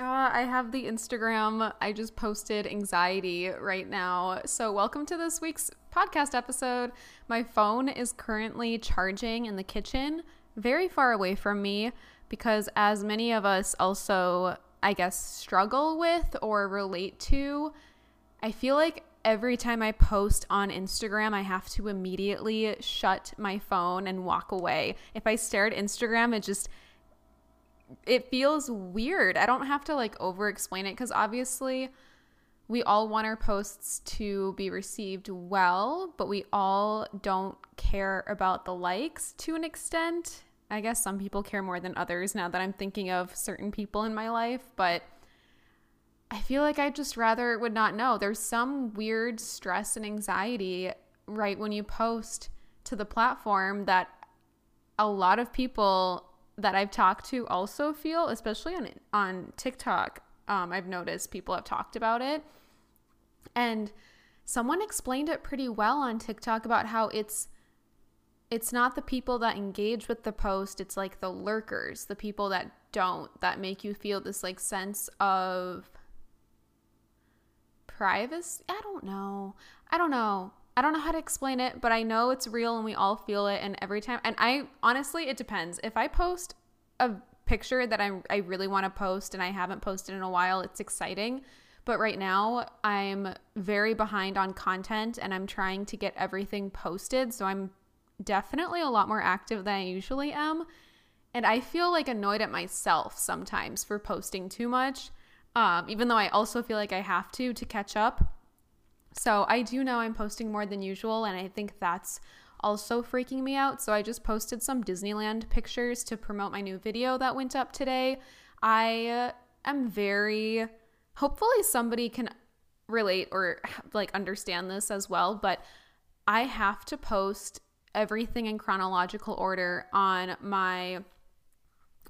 Uh, I have the Instagram. I just posted anxiety right now. So, welcome to this week's podcast episode. My phone is currently charging in the kitchen, very far away from me, because as many of us also, I guess, struggle with or relate to, I feel like every time I post on Instagram, I have to immediately shut my phone and walk away. If I stare at Instagram, it just it feels weird. I don't have to like over explain it because obviously we all want our posts to be received well, but we all don't care about the likes to an extent. I guess some people care more than others now that I'm thinking of certain people in my life, but I feel like I just rather would not know. There's some weird stress and anxiety right when you post to the platform that a lot of people that I've talked to also feel, especially on on TikTok. Um, I've noticed people have talked about it, and someone explained it pretty well on TikTok about how it's it's not the people that engage with the post it's like the lurkers the people that don't that make you feel this like sense of privacy. I don't know. I don't know I don't know how to explain it, but I know it's real and we all feel it. And every time, and I honestly, it depends. If I post a picture that I, I really want to post and I haven't posted in a while, it's exciting. But right now, I'm very behind on content and I'm trying to get everything posted. So I'm definitely a lot more active than I usually am. And I feel like annoyed at myself sometimes for posting too much, um, even though I also feel like I have to to catch up. So I do know I'm posting more than usual, and I think that's also freaking me out. So I just posted some Disneyland pictures to promote my new video that went up today. I am very hopefully somebody can relate or like understand this as well, but I have to post everything in chronological order on my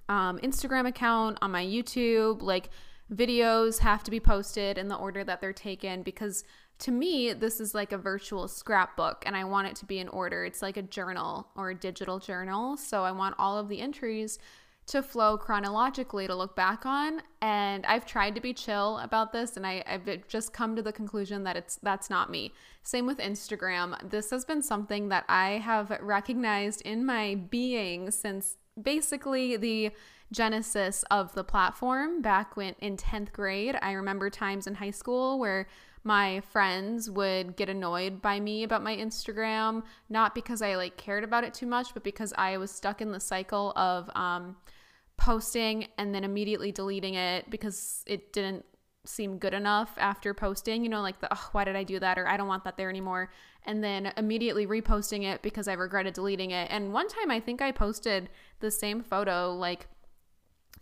um, Instagram account, on my YouTube. Like videos have to be posted in the order that they're taken because to me, this is like a virtual scrapbook and I want it to be in order. It's like a journal or a digital journal. So I want all of the entries to flow chronologically to look back on. And I've tried to be chill about this and I, have just come to the conclusion that it's that's not me. Same with Instagram. This has been something that I have recognized in my being since basically the genesis of the platform back when in 10th grade. I remember times in high school where my friends would get annoyed by me about my Instagram, not because I like cared about it too much, but because I was stuck in the cycle of um, posting and then immediately deleting it because it didn't seem good enough after posting, you know, like the, oh, why did I do that? Or I don't want that there anymore. And then immediately reposting it because I regretted deleting it. And one time I think I posted the same photo like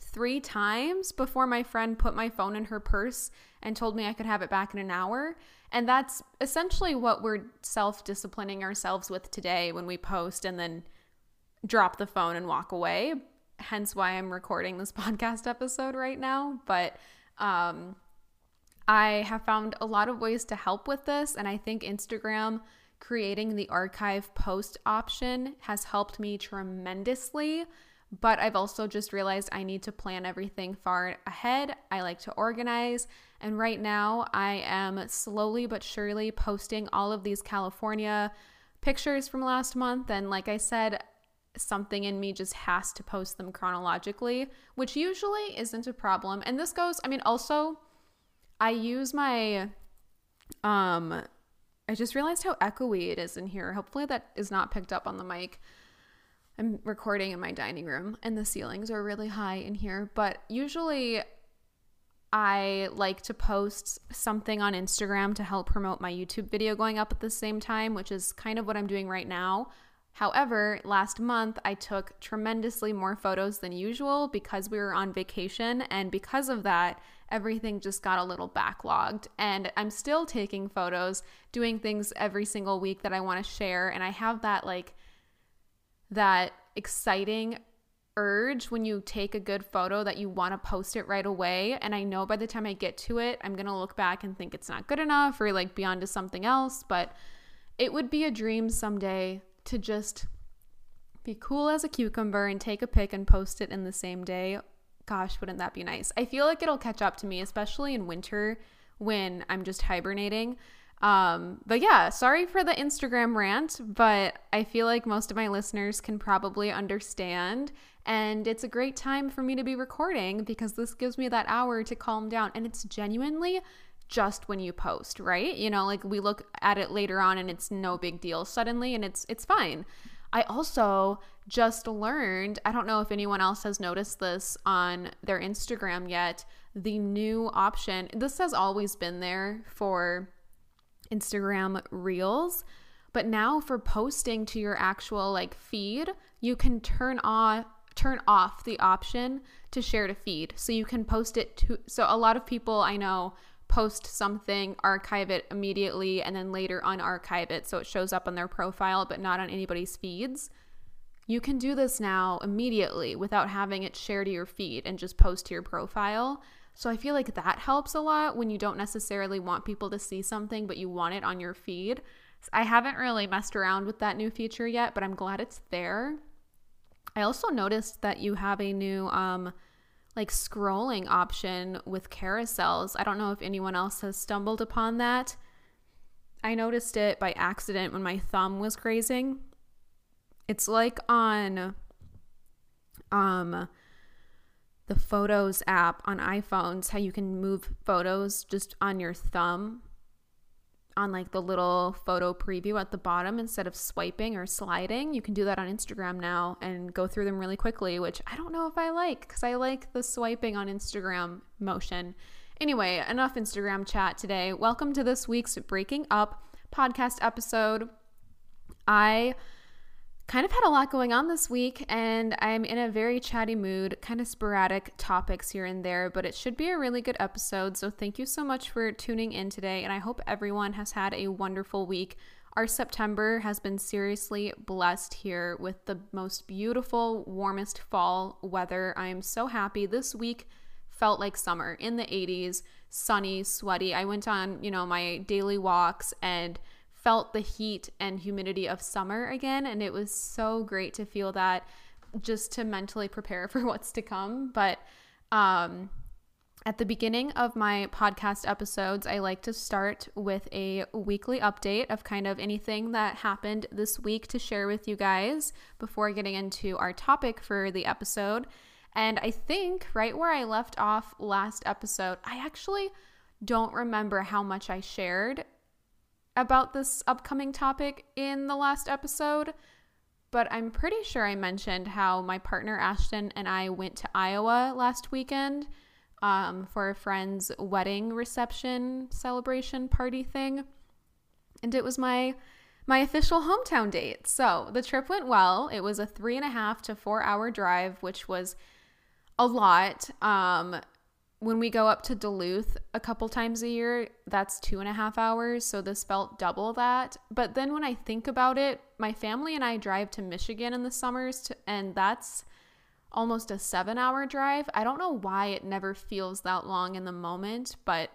three times before my friend put my phone in her purse and told me I could have it back in an hour. And that's essentially what we're self disciplining ourselves with today when we post and then drop the phone and walk away. Hence why I'm recording this podcast episode right now. But um, I have found a lot of ways to help with this. And I think Instagram creating the archive post option has helped me tremendously but I've also just realized I need to plan everything far ahead. I like to organize. And right now, I am slowly but surely posting all of these California pictures from last month. And like I said, something in me just has to post them chronologically, which usually isn't a problem. And this goes, I mean, also, I use my, um, I just realized how echoey it is in here. Hopefully, that is not picked up on the mic. I'm recording in my dining room and the ceilings are really high in here, but usually I like to post something on Instagram to help promote my YouTube video going up at the same time, which is kind of what I'm doing right now. However, last month I took tremendously more photos than usual because we were on vacation, and because of that, everything just got a little backlogged. And I'm still taking photos, doing things every single week that I want to share, and I have that like that exciting urge when you take a good photo that you want to post it right away. And I know by the time I get to it, I'm going to look back and think it's not good enough or like be on to something else. But it would be a dream someday to just be cool as a cucumber and take a pic and post it in the same day. Gosh, wouldn't that be nice? I feel like it'll catch up to me, especially in winter when I'm just hibernating. Um, but yeah, sorry for the Instagram rant, but I feel like most of my listeners can probably understand. And it's a great time for me to be recording because this gives me that hour to calm down. And it's genuinely just when you post, right? You know, like we look at it later on and it's no big deal suddenly and it's it's fine. I also just learned, I don't know if anyone else has noticed this on their Instagram yet, the new option. This has always been there for Instagram Reels, but now for posting to your actual like feed, you can turn on turn off the option to share to feed. So you can post it to so a lot of people I know post something, archive it immediately, and then later unarchive it so it shows up on their profile but not on anybody's feeds. You can do this now immediately without having it share to your feed and just post to your profile. So I feel like that helps a lot when you don't necessarily want people to see something, but you want it on your feed. I haven't really messed around with that new feature yet, but I'm glad it's there. I also noticed that you have a new um, like scrolling option with carousels. I don't know if anyone else has stumbled upon that. I noticed it by accident when my thumb was grazing. It's like on um the Photos app on iPhones, how you can move photos just on your thumb on like the little photo preview at the bottom instead of swiping or sliding. You can do that on Instagram now and go through them really quickly, which I don't know if I like because I like the swiping on Instagram motion. Anyway, enough Instagram chat today. Welcome to this week's Breaking Up podcast episode. I kind of had a lot going on this week and I'm in a very chatty mood, kind of sporadic topics here and there, but it should be a really good episode. So thank you so much for tuning in today and I hope everyone has had a wonderful week. Our September has been seriously blessed here with the most beautiful, warmest fall weather. I am so happy. This week felt like summer in the 80s, sunny, sweaty. I went on, you know, my daily walks and felt the heat and humidity of summer again. And it was so great to feel that just to mentally prepare for what's to come. But um, at the beginning of my podcast episodes, I like to start with a weekly update of kind of anything that happened this week to share with you guys before getting into our topic for the episode. And I think right where I left off last episode, I actually don't remember how much I shared about this upcoming topic in the last episode, but I'm pretty sure I mentioned how my partner Ashton and I went to Iowa last weekend um, for a friend's wedding reception celebration party thing. And it was my my official hometown date. So the trip went well. It was a three and a half to four hour drive, which was a lot. Um, when we go up to Duluth a couple times a year, that's two and a half hours. So this felt double that. But then when I think about it, my family and I drive to Michigan in the summers, to, and that's almost a seven hour drive. I don't know why it never feels that long in the moment, but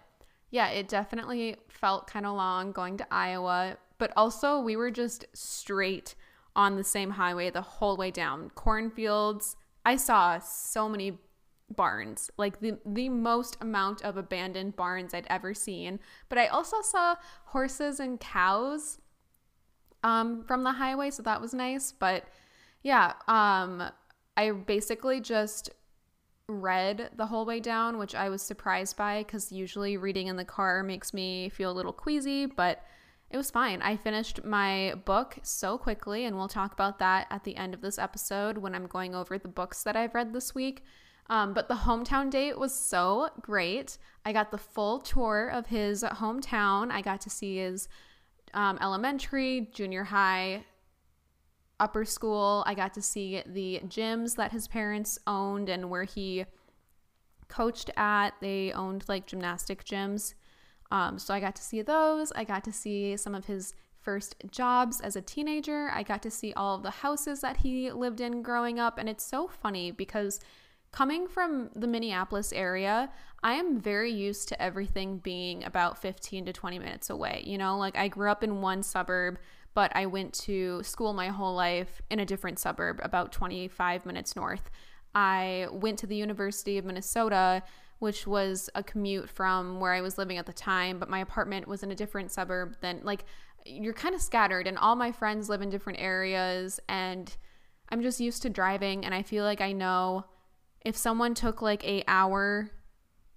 yeah, it definitely felt kind of long going to Iowa. But also, we were just straight on the same highway the whole way down. Cornfields. I saw so many barns, like the the most amount of abandoned barns I'd ever seen. But I also saw horses and cows um, from the highway, so that was nice. But yeah, um, I basically just read the whole way down, which I was surprised by because usually reading in the car makes me feel a little queasy, but it was fine. I finished my book so quickly, and we'll talk about that at the end of this episode when I'm going over the books that I've read this week. Um, but the hometown date was so great. I got the full tour of his hometown. I got to see his um, elementary, junior high, upper school. I got to see the gyms that his parents owned and where he coached at. They owned like gymnastic gyms. Um, so I got to see those. I got to see some of his first jobs as a teenager. I got to see all of the houses that he lived in growing up. And it's so funny because coming from the Minneapolis area, I am very used to everything being about 15 to 20 minutes away. You know, like I grew up in one suburb, but I went to school my whole life in a different suburb about 25 minutes north. I went to the University of Minnesota, which was a commute from where I was living at the time, but my apartment was in a different suburb than like you're kind of scattered and all my friends live in different areas and I'm just used to driving and I feel like I know if someone took like a hour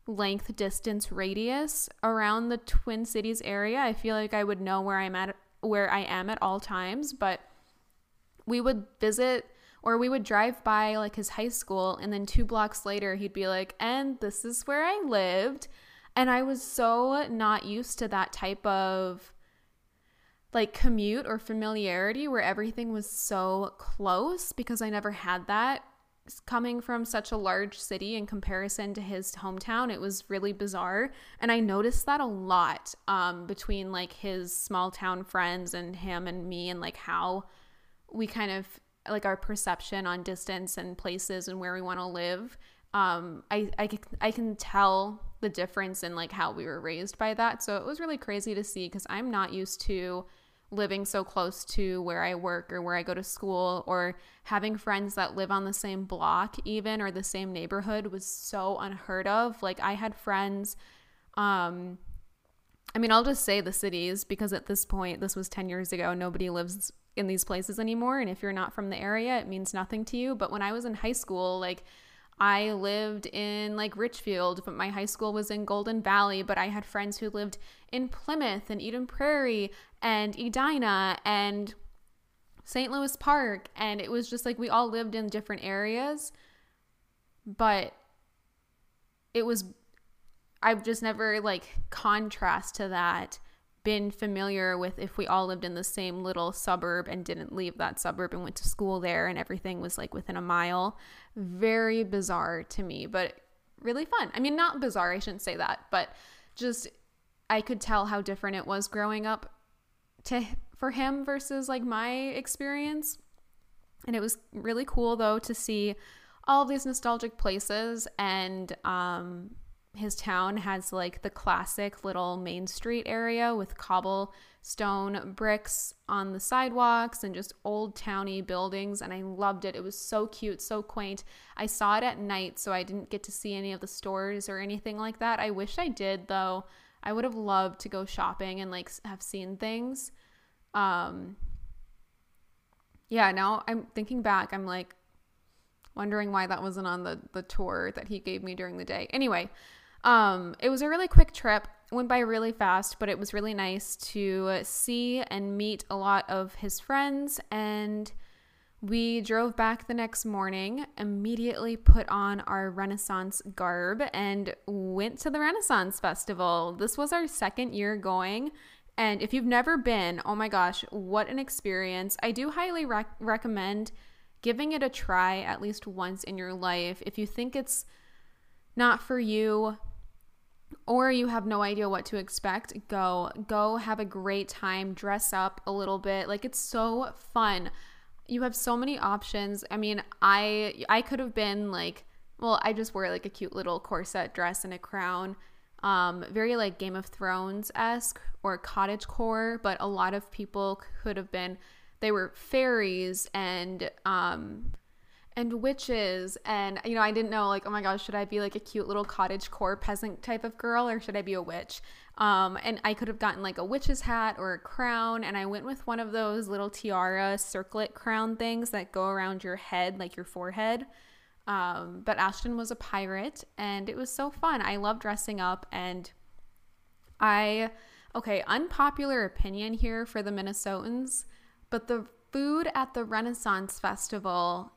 length distance radius around the Twin Cities area, I feel like I would know where I'm at where I am at all times, but we would visit or we would drive by like his high school and then 2 blocks later he'd be like, "And this is where I lived." And I was so not used to that type of like commute or familiarity where everything was so close because I never had that coming from such a large city in comparison to his hometown it was really bizarre. And i noticed that a lot um, between like his small town friends and him and me and like how we kind of like our perception on distance and places and where we want to live. Um, I, I, I can tell the difference in like how we were raised by that. So it was really crazy to see because i'm not used to living so close to where I work or where I go to school or having friends that live on the same block even or the same neighborhood was so unheard of. Like I had friends um I mean, I'll just say the cities because at this point this was 10 years ago, nobody lives in these places anymore and if you're not from the area, it means nothing to you, but when I was in high school, like I lived in like Richfield, but my high school was in Golden Valley. But I had friends who lived in Plymouth and Eden Prairie and Edina and St. Louis Park. And it was just like we all lived in different areas. But it was, I've just never like contrast to that been familiar with if we all lived in the same little suburb and didn't leave that suburb and went to school there and everything was like within a mile. Very bizarre to me, but really fun. I mean, not bizarre, I shouldn't say that, but just I could tell how different it was growing up to for him versus like my experience. And it was really cool though to see all these nostalgic places and um his town has like the classic little main street area with cobblestone bricks on the sidewalks and just old towny buildings and I loved it. It was so cute, so quaint. I saw it at night so I didn't get to see any of the stores or anything like that. I wish I did though. I would have loved to go shopping and like have seen things. Um yeah, now I'm thinking back, I'm like wondering why that wasn't on the the tour that he gave me during the day. Anyway, um, it was a really quick trip, went by really fast, but it was really nice to see and meet a lot of his friends. And we drove back the next morning, immediately put on our Renaissance garb, and went to the Renaissance Festival. This was our second year going. And if you've never been, oh my gosh, what an experience! I do highly rec- recommend giving it a try at least once in your life. If you think it's not for you, or you have no idea what to expect, go. Go have a great time, dress up a little bit. Like it's so fun. You have so many options. I mean, I I could have been like, well, I just wear like a cute little corset dress and a crown. Um, very like Game of Thrones esque or cottage core, but a lot of people could have been they were fairies and um and witches and you know i didn't know like oh my gosh should i be like a cute little cottage core peasant type of girl or should i be a witch? Um, and i could have gotten like a witch's hat or a crown and i went with one of those little tiara circlet crown things that go around your head like your forehead. Um, but ashton was a pirate and it was so fun. I love dressing up and i okay unpopular opinion here for the minnesotans but the food at the renaissance festival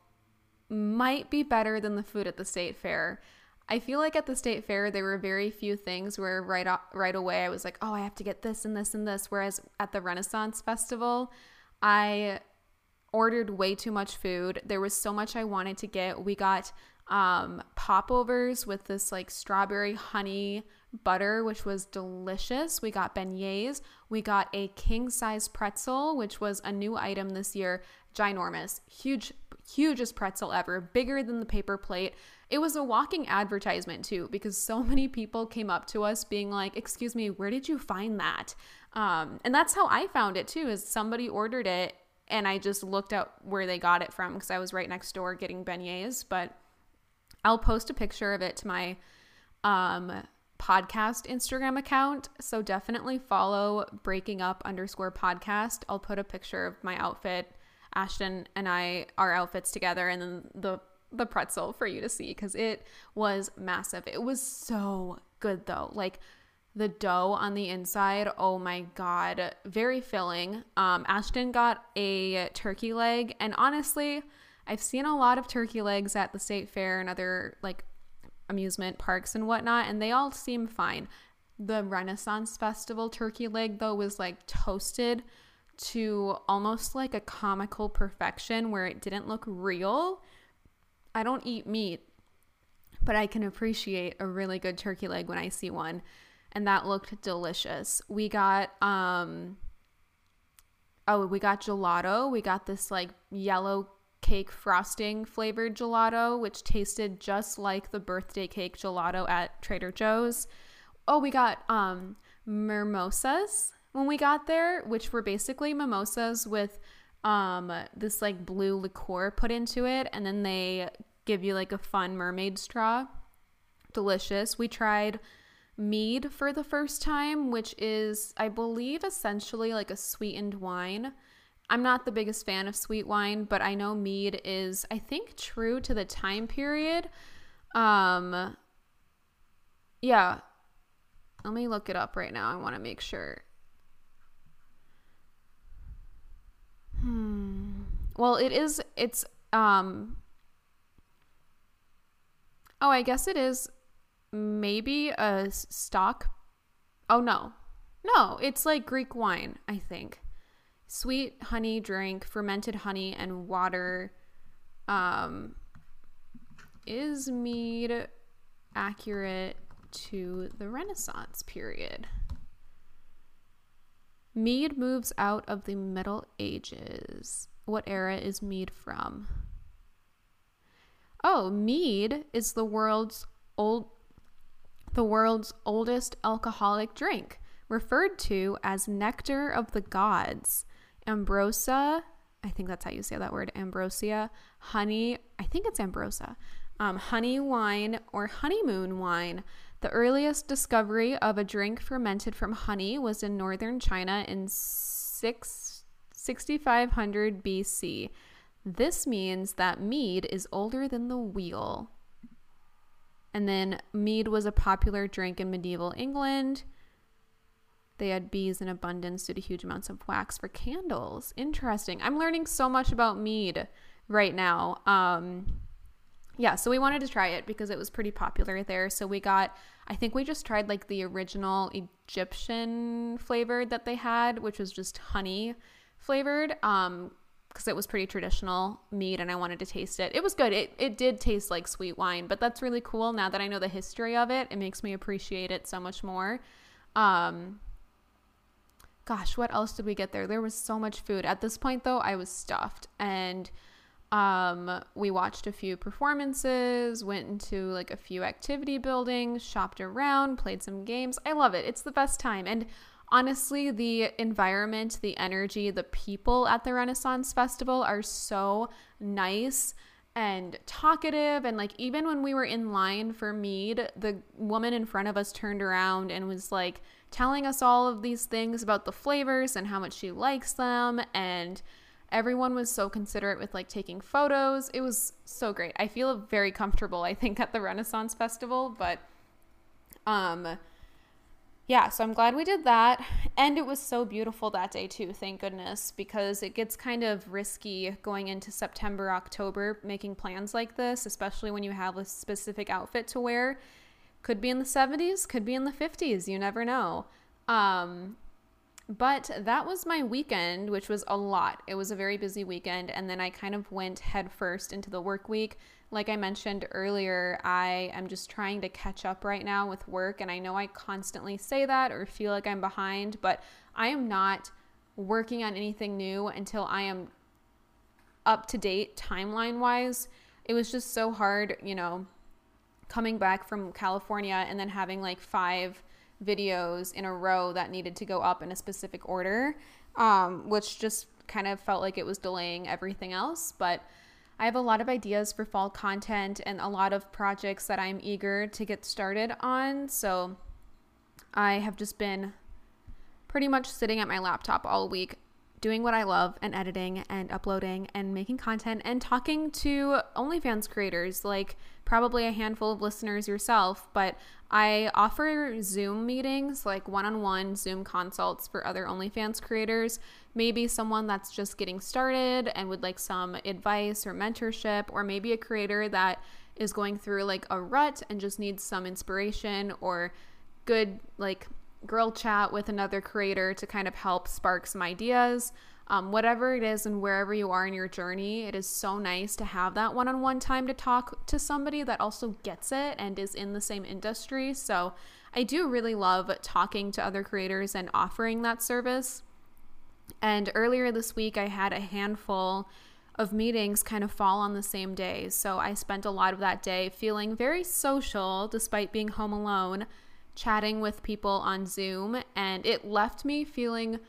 might be better than the food at the state fair. I feel like at the state fair there were very few things where right right away I was like, "Oh, I have to get this and this and this." Whereas at the Renaissance Festival, I ordered way too much food. There was so much I wanted to get. We got um, popovers with this like strawberry honey butter, which was delicious. We got beignets. We got a king size pretzel, which was a new item this year, ginormous, huge hugest pretzel ever, bigger than the paper plate. It was a walking advertisement too, because so many people came up to us being like, "Excuse me, where did you find that?" Um, and that's how I found it too. Is somebody ordered it, and I just looked at where they got it from because I was right next door getting beignets. But I'll post a picture of it to my um, podcast Instagram account. So definitely follow breaking up underscore podcast. I'll put a picture of my outfit, Ashton and I, our outfits together, and then the the pretzel for you to see because it was massive. It was so good though. Like the dough on the inside, oh my god, very filling. Um, Ashton got a turkey leg, and honestly, I've seen a lot of turkey legs at the state fair and other like amusement parks and whatnot, and they all seem fine. The Renaissance Festival turkey leg, though, was like toasted to almost like a comical perfection where it didn't look real. I don't eat meat, but I can appreciate a really good turkey leg when I see one. And that looked delicious. We got, um, oh, we got gelato. We got this like yellow cake frosting flavored gelato, which tasted just like the birthday cake gelato at Trader Joe's. Oh, we got um mimosas when we got there, which were basically mimosas with um this like blue liqueur put into it and then they give you like a fun mermaid straw. Delicious. We tried mead for the first time, which is I believe essentially like a sweetened wine I'm not the biggest fan of sweet wine, but I know mead is, I think, true to the time period. Um, yeah. Let me look it up right now. I want to make sure. Well, it is, it's, um, oh, I guess it is maybe a stock. Oh, no. No, it's like Greek wine, I think sweet honey drink, fermented honey, and water. Um, is mead accurate to the Renaissance period? Mead moves out of the Middle Ages. What era is mead from? Oh, mead is the world's old the world's oldest alcoholic drink, referred to as nectar of the gods ambrosia. I think that's how you say that word, ambrosia. Honey, I think it's ambrosia. Um, honey wine or honeymoon wine. The earliest discovery of a drink fermented from honey was in northern China in 6, 6500 BC. This means that mead is older than the wheel. And then mead was a popular drink in medieval England. They had bees in abundance due to huge amounts of wax for candles. Interesting. I'm learning so much about mead right now. Um, yeah, so we wanted to try it because it was pretty popular there. So we got, I think we just tried like the original Egyptian flavored that they had, which was just honey flavored. Um, because it was pretty traditional mead and I wanted to taste it. It was good. It it did taste like sweet wine, but that's really cool. Now that I know the history of it, it makes me appreciate it so much more. Um, gosh, what else did we get there? There was so much food. At this point, though, I was stuffed. And um, we watched a few performances, went into like a few activity buildings, shopped around, played some games. I love it. It's the best time. And honestly, the environment, the energy, the people at the Renaissance Festival are so nice and talkative. And like even when we were in line for mead the woman in front of us turned around and was like telling us all of these things about the flavors and how much she likes them. And everyone was so considerate with like taking photos. It was so great. I feel very comfortable i think at the renaissance festival but um yeah, so I'm glad we did that. And it was so beautiful that day, too, thank goodness, because it gets kind of risky going into September, October, making plans like this, especially when you have a specific outfit to wear. Could be in the 70s, could be in the 50s, you never know. Um, but that was my weekend, which was a lot. It was a very busy weekend. And then I kind of went headfirst into the work week like I mentioned earlier, I am just trying to catch up right now with work. And I know I constantly say that or feel like I'm behind, but I am not working on anything new until I am up to date timeline wise. It was just so hard, you know, coming back from California and then having like five videos in a row that needed to go up in a specific order, um, which just kind of felt like it was delaying everything else. But I have a lot of ideas for fall content and a lot of projects that I'm eager to get started on. So I have just been pretty much sitting at my laptop all week doing what I love and editing and uploading and making content and talking to OnlyFans creators, like probably a handful of listeners yourself. But I offer Zoom meetings, like one on one Zoom consults for other OnlyFans creators. Maybe someone that's just getting started and would like some advice or mentorship, or maybe a creator that is going through like a rut and just needs some inspiration or good, like, girl chat with another creator to kind of help spark some ideas. Um, whatever it is and wherever you are in your journey, it is so nice to have that one on one time to talk to somebody that also gets it and is in the same industry. So I do really love talking to other creators and offering that service. And earlier this week, I had a handful of meetings kind of fall on the same day. So I spent a lot of that day feeling very social despite being home alone chatting with people on Zoom, and it left me feeling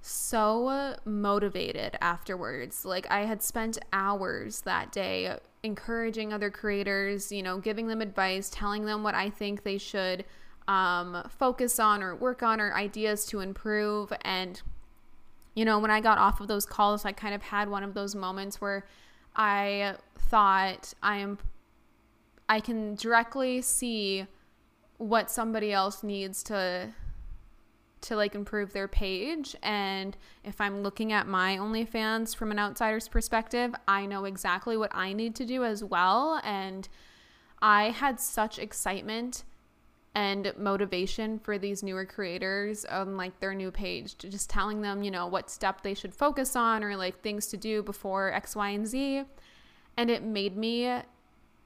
so motivated afterwards. Like, I had spent hours that day encouraging other creators, you know, giving them advice, telling them what I think they should um, focus on or work on or ideas to improve. And, you know, when I got off of those calls, I kind of had one of those moments where I thought I am, I can directly see what somebody else needs to to like improve their page and if I'm looking at my OnlyFans from an outsider's perspective, I know exactly what I need to do as well and I had such excitement and motivation for these newer creators on like their new page just telling them, you know, what step they should focus on or like things to do before X, Y, and Z. And it made me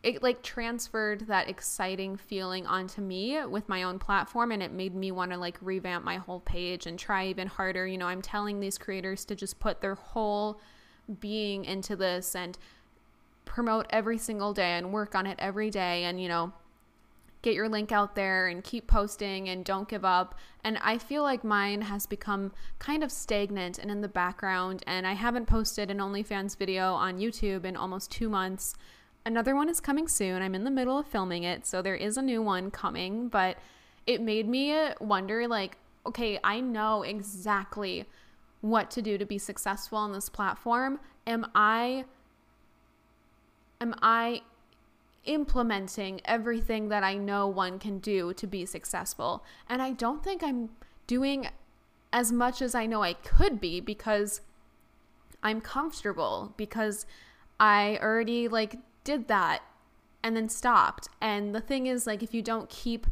it like transferred that exciting feeling onto me with my own platform and it made me want to like revamp my whole page and try even harder. You know, I'm telling these creators to just put their whole being into this and promote every single day and work on it every day and you know, get your link out there and keep posting and don't give up. And I feel like mine has become kind of stagnant and in the background. And I haven't posted an OnlyFans video on YouTube in almost two months. Another one is coming soon. I'm in the middle of filming it, so there is a new one coming, but it made me wonder like, okay, I know exactly what to do to be successful on this platform. Am I am I implementing everything that I know one can do to be successful? And I don't think I'm doing as much as I know I could be because I'm comfortable because I already like did that and then stopped. And the thing is like if you don't keep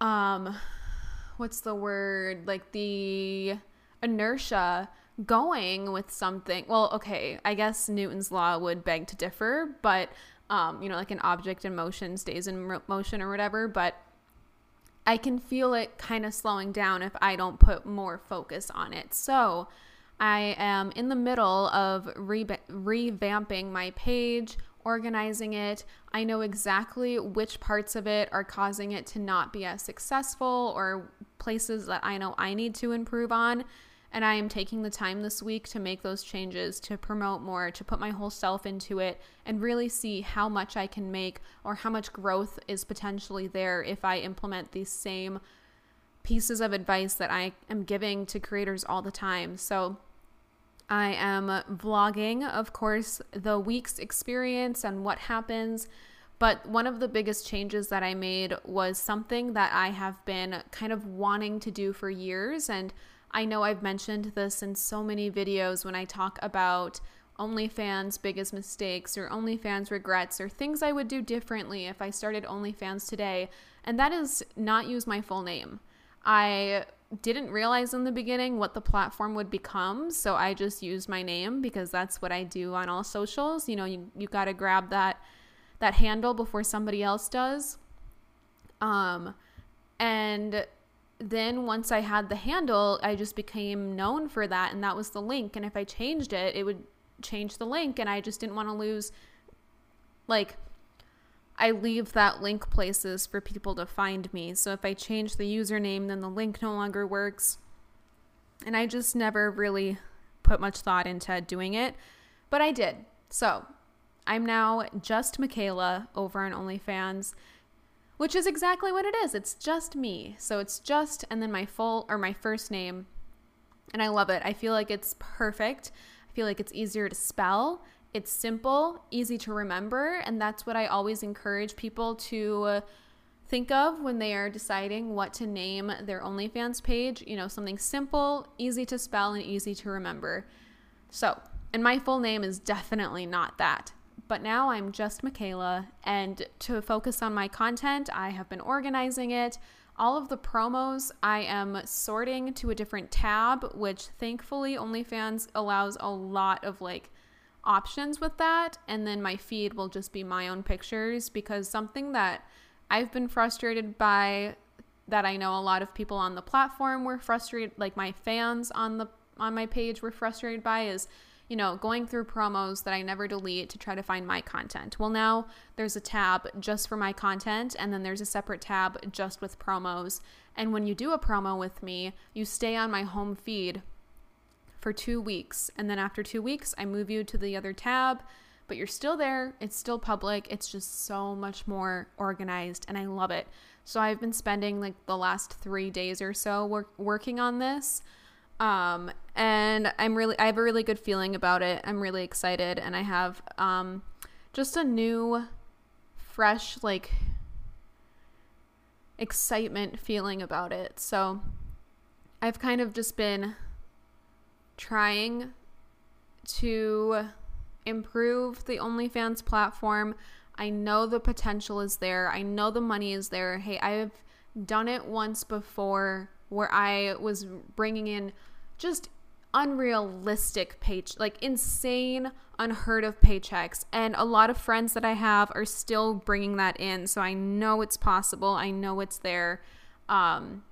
um what's the word? Like the inertia going with something. Well, okay, I guess Newton's law would beg to differ, but um, you know, like an object in motion stays in motion or whatever, but I can feel it kind of slowing down if I don't put more focus on it. So, I am in the middle of re- revamping my page, organizing it. I know exactly which parts of it are causing it to not be as successful or places that I know I need to improve on. And I am taking the time this week to make those changes, to promote more, to put my whole self into it, and really see how much I can make or how much growth is potentially there if I implement these same pieces of advice that I am giving to creators all the time. So, I am vlogging, of course, the week's experience and what happens. But one of the biggest changes that I made was something that I have been kind of wanting to do for years. And I know I've mentioned this in so many videos when I talk about OnlyFans' biggest mistakes or OnlyFans regrets or things I would do differently if I started OnlyFans today. And that is not use my full name. I didn't realize in the beginning what the platform would become. So I just used my name because that's what I do on all socials. You know, you, you got to grab that that handle before somebody else does. Um, and then once I had the handle, I just became known for that, and that was the link. And if I changed it, it would change the link, and I just didn't want to lose like I leave that link places for people to find me. So if I change the username, then the link no longer works. And I just never really put much thought into doing it, but I did. So I'm now just Makayla over on OnlyFans, which is exactly what it is. It's just me. So it's just and then my full or my first name. And I love it. I feel like it's perfect. I feel like it's easier to spell. It's simple, easy to remember, and that's what I always encourage people to think of when they are deciding what to name their OnlyFans page. You know, something simple, easy to spell, and easy to remember. So, and my full name is definitely not that. But now I'm just Makayla, and to focus on my content, I have been organizing it. All of the promos I am sorting to a different tab, which thankfully OnlyFans allows a lot of like options with that. And then my feed will just be my own pictures because something that I've been frustrated by that I know a lot of people on the platform were frustrated, like my fans on the on my page were frustrated by is you know, going through promos that I never delete to try to find my content. Well, now there's a tab just for my content, and then there's a separate tab just with promos. And when you do a promo with me, you stay on my home feed for two weeks. And then after two weeks, I move you to the other tab, but you're still there. It's still public. It's just so much more organized, and I love it. So I've been spending like the last three days or so work- working on this. Um, and I'm really, I have a really good feeling about it. I'm really excited, and I have um, just a new, fresh, like, excitement feeling about it. So I've kind of just been trying to improve the OnlyFans platform. I know the potential is there. I know the money is there. Hey, I've done it once before where I was bringing in just unrealistic pay like insane unheard of paychecks and a lot of friends that I have are still bringing that in so I know it's possible I know it's there um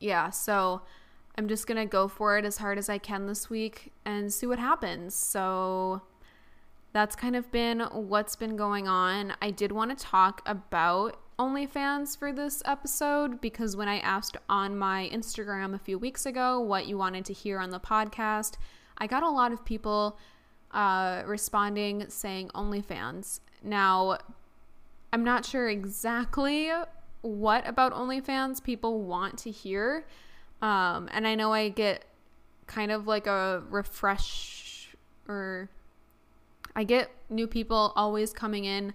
yeah so I'm just going to go for it as hard as I can this week and see what happens so that's kind of been what's been going on I did want to talk about OnlyFans for this episode because when I asked on my Instagram a few weeks ago what you wanted to hear on the podcast, I got a lot of people uh, responding saying OnlyFans. Now, I'm not sure exactly what about OnlyFans people want to hear. Um, and I know I get kind of like a refresh or I get new people always coming in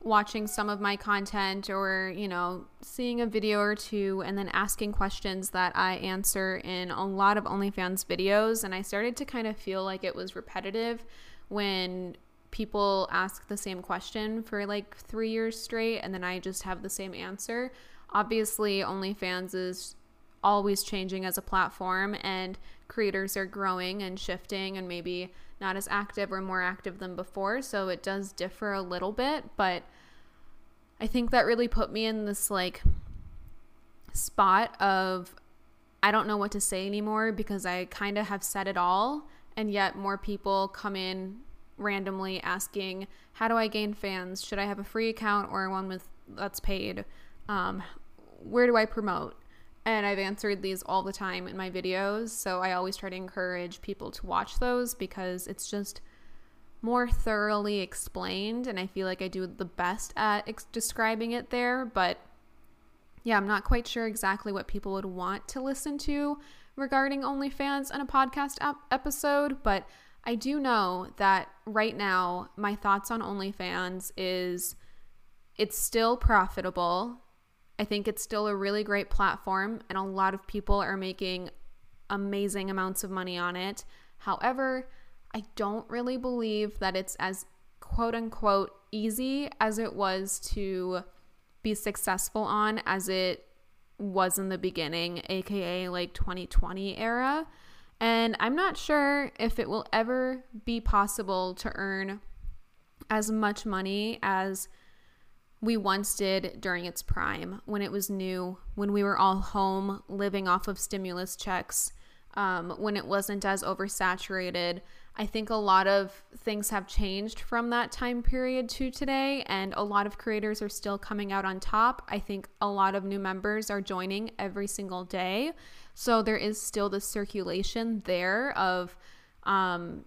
watching some of my content or, you know, seeing a video or two and then asking questions that I answer in a lot of OnlyFans videos. And I started to kind of feel like it was repetitive when people ask the same question for like three years straight and then I just have the same answer. Obviously, OnlyFans is always changing as a platform and creators are growing and shifting and maybe not as active or more active than before. So it does differ a little bit, but I think that really put me in this like spot of I don't know what to say anymore because I kind of have said it all and yet more people come in randomly asking how do I gain fans? Should I have a free account or one with that's paid? Um, where do I promote? And I've answered these all the time in my videos. So I always try to encourage people to watch those because it's just more thoroughly explained. And I feel like I do the best at ex- describing it there. But yeah, I'm not quite sure exactly what people would want to listen to regarding OnlyFans in a podcast ap- episode. But I do know that right now, my thoughts on OnlyFans is it's still profitable I think it's still a really great platform, and a lot of people are making amazing amounts of money on it. However, I don't really believe that it's as quote unquote easy as it was to be successful on as it was in the beginning, aka like 2020 era. And I'm not sure if it will ever be possible to earn as much money as we once did during its prime when it was new, when we were all home living off of stimulus checks, um, when it wasn't as oversaturated. I think a lot of things have changed from that time period to today, and a lot of creators are still coming out on top. I think a lot of new members are joining every single day. So there is still the circulation there of um,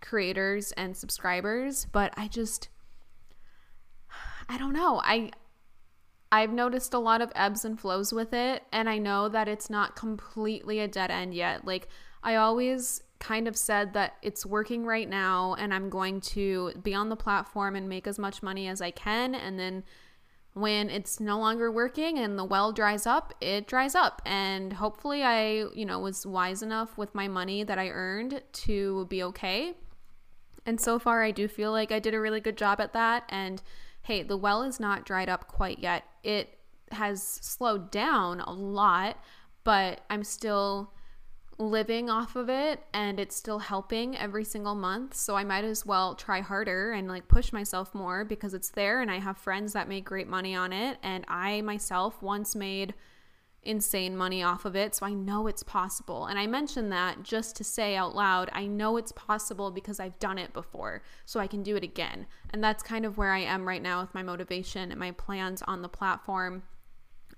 creators and subscribers, but I just I don't know. I I've noticed a lot of ebbs and flows with it, and I know that it's not completely a dead end yet. Like I always kind of said that it's working right now and I'm going to be on the platform and make as much money as I can and then when it's no longer working and the well dries up, it dries up. And hopefully I, you know, was wise enough with my money that I earned to be okay. And so far I do feel like I did a really good job at that and hey, the well is not dried up quite yet. It has slowed down a lot, but I'm still living off of it and it's still helping every single month. So I might as well try harder and like push myself more because it's there and I have friends that make great money on it. And I myself once made insane money off of it. So I know it's possible. And I mention that just to say out loud, I know it's possible because I've done it before. So I can do it again. And that's kind of where I am right now with my motivation and my plans on the platform.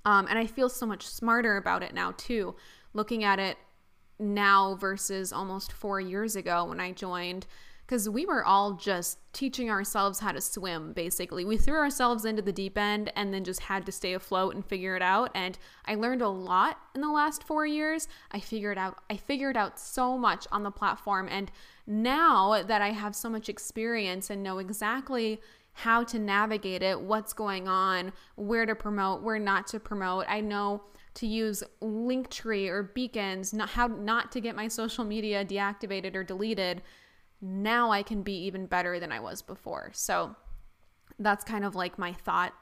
Um, and I feel so much smarter about it now, too, looking at it now versus almost four years ago when I joined because we were all just teaching ourselves how to swim basically. We threw ourselves into the deep end and then just had to stay afloat and figure it out and i learned a lot in the last 4 years. I figured out i figured out so much on the platform and now that i have so much experience and know exactly how to navigate it what's going on where to promote where not to promote i know to use Linktree or beacons, not how not to get my social media deactivated or deleted, now I can be even better than I was before. So that's kind of like my thought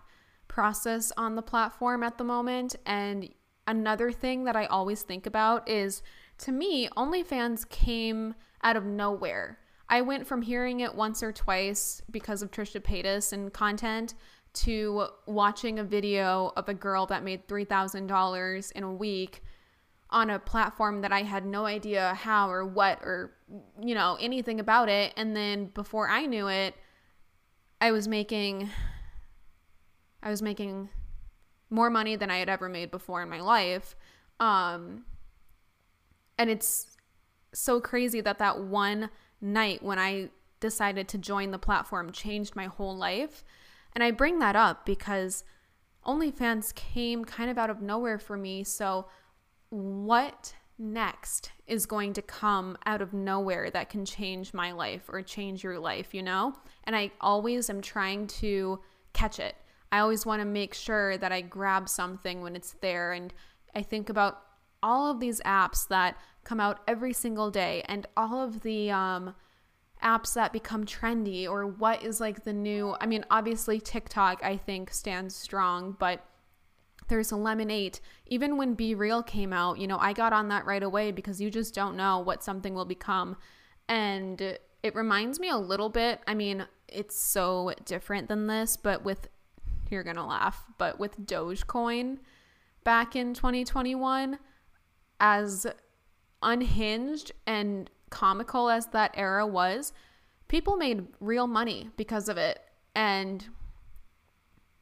process on the platform at the moment. And another thing that I always think about is to me, OnlyFans came out of nowhere. I went from hearing it once or twice because of Trisha Paytas and content to watching a video of a girl that made $3,000 in a week on a platform that I had no idea how or what or, you know, anything about it. And then before I knew it, I was making, I was making more money than I had ever made before in my life. Um, and it's so crazy that that one night when I decided to join the platform changed my whole life and I bring that up because OnlyFans came kind of out of nowhere for me. So, what next is going to come out of nowhere that can change my life or change your life, you know? And I always am trying to catch it. I always want to make sure that I grab something when it's there. And I think about all of these apps that come out every single day and all of the, um, apps that become trendy or what is like the new I mean obviously TikTok I think stands strong but there's a Lemon8 even when BeReal came out you know I got on that right away because you just don't know what something will become and it reminds me a little bit I mean it's so different than this but with you're to laugh but with Dogecoin back in 2021 as unhinged and comical as that era was, people made real money because of it. And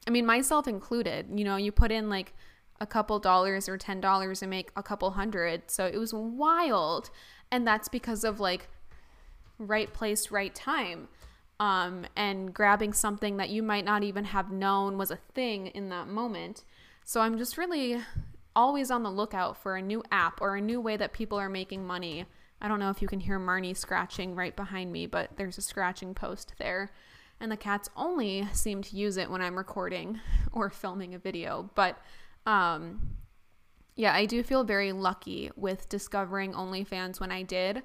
I mean, myself included, you know, you put in like a couple dollars or $10 and make a couple hundred. So it was wild. And that's because of like right place, right time. Um, and grabbing something that you might not even have known was a thing in that moment. So I'm just really always on the lookout for a new app or a new way that people are making money I don't know if you can hear Marnie scratching right behind me, but there's a scratching post there. And the cats only seem to use it when I'm recording or filming a video. But um, yeah, I do feel very lucky with discovering OnlyFans when I did.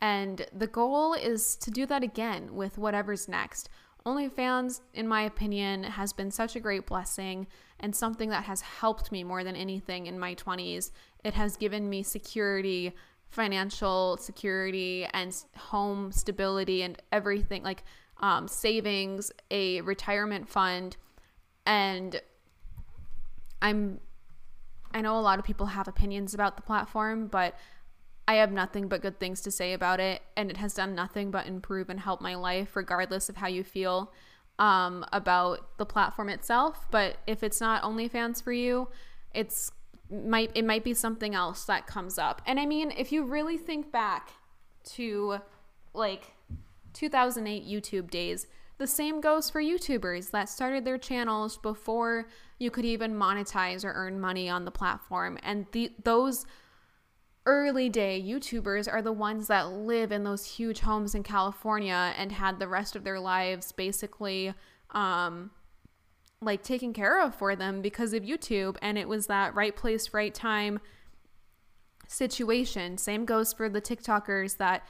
And the goal is to do that again with whatever's next. OnlyFans, in my opinion, has been such a great blessing and something that has helped me more than anything in my 20s. It has given me security, financial security and home stability and everything like um, savings, a retirement fund, and I'm. I know a lot of people have opinions about the platform, but I have nothing but good things to say about it, and it has done nothing but improve and help my life, regardless of how you feel um, about the platform itself. But if it's not OnlyFans for you, it's might it might be something else that comes up. And I mean, if you really think back to like 2008 YouTube days. The same goes for YouTubers that started their channels before you could even monetize or earn money on the platform. And the, those early day YouTubers are the ones that live in those huge homes in California and had the rest of their lives basically um, like taken care of for them because of YouTube. And it was that right place, right time situation. Same goes for the TikTokers that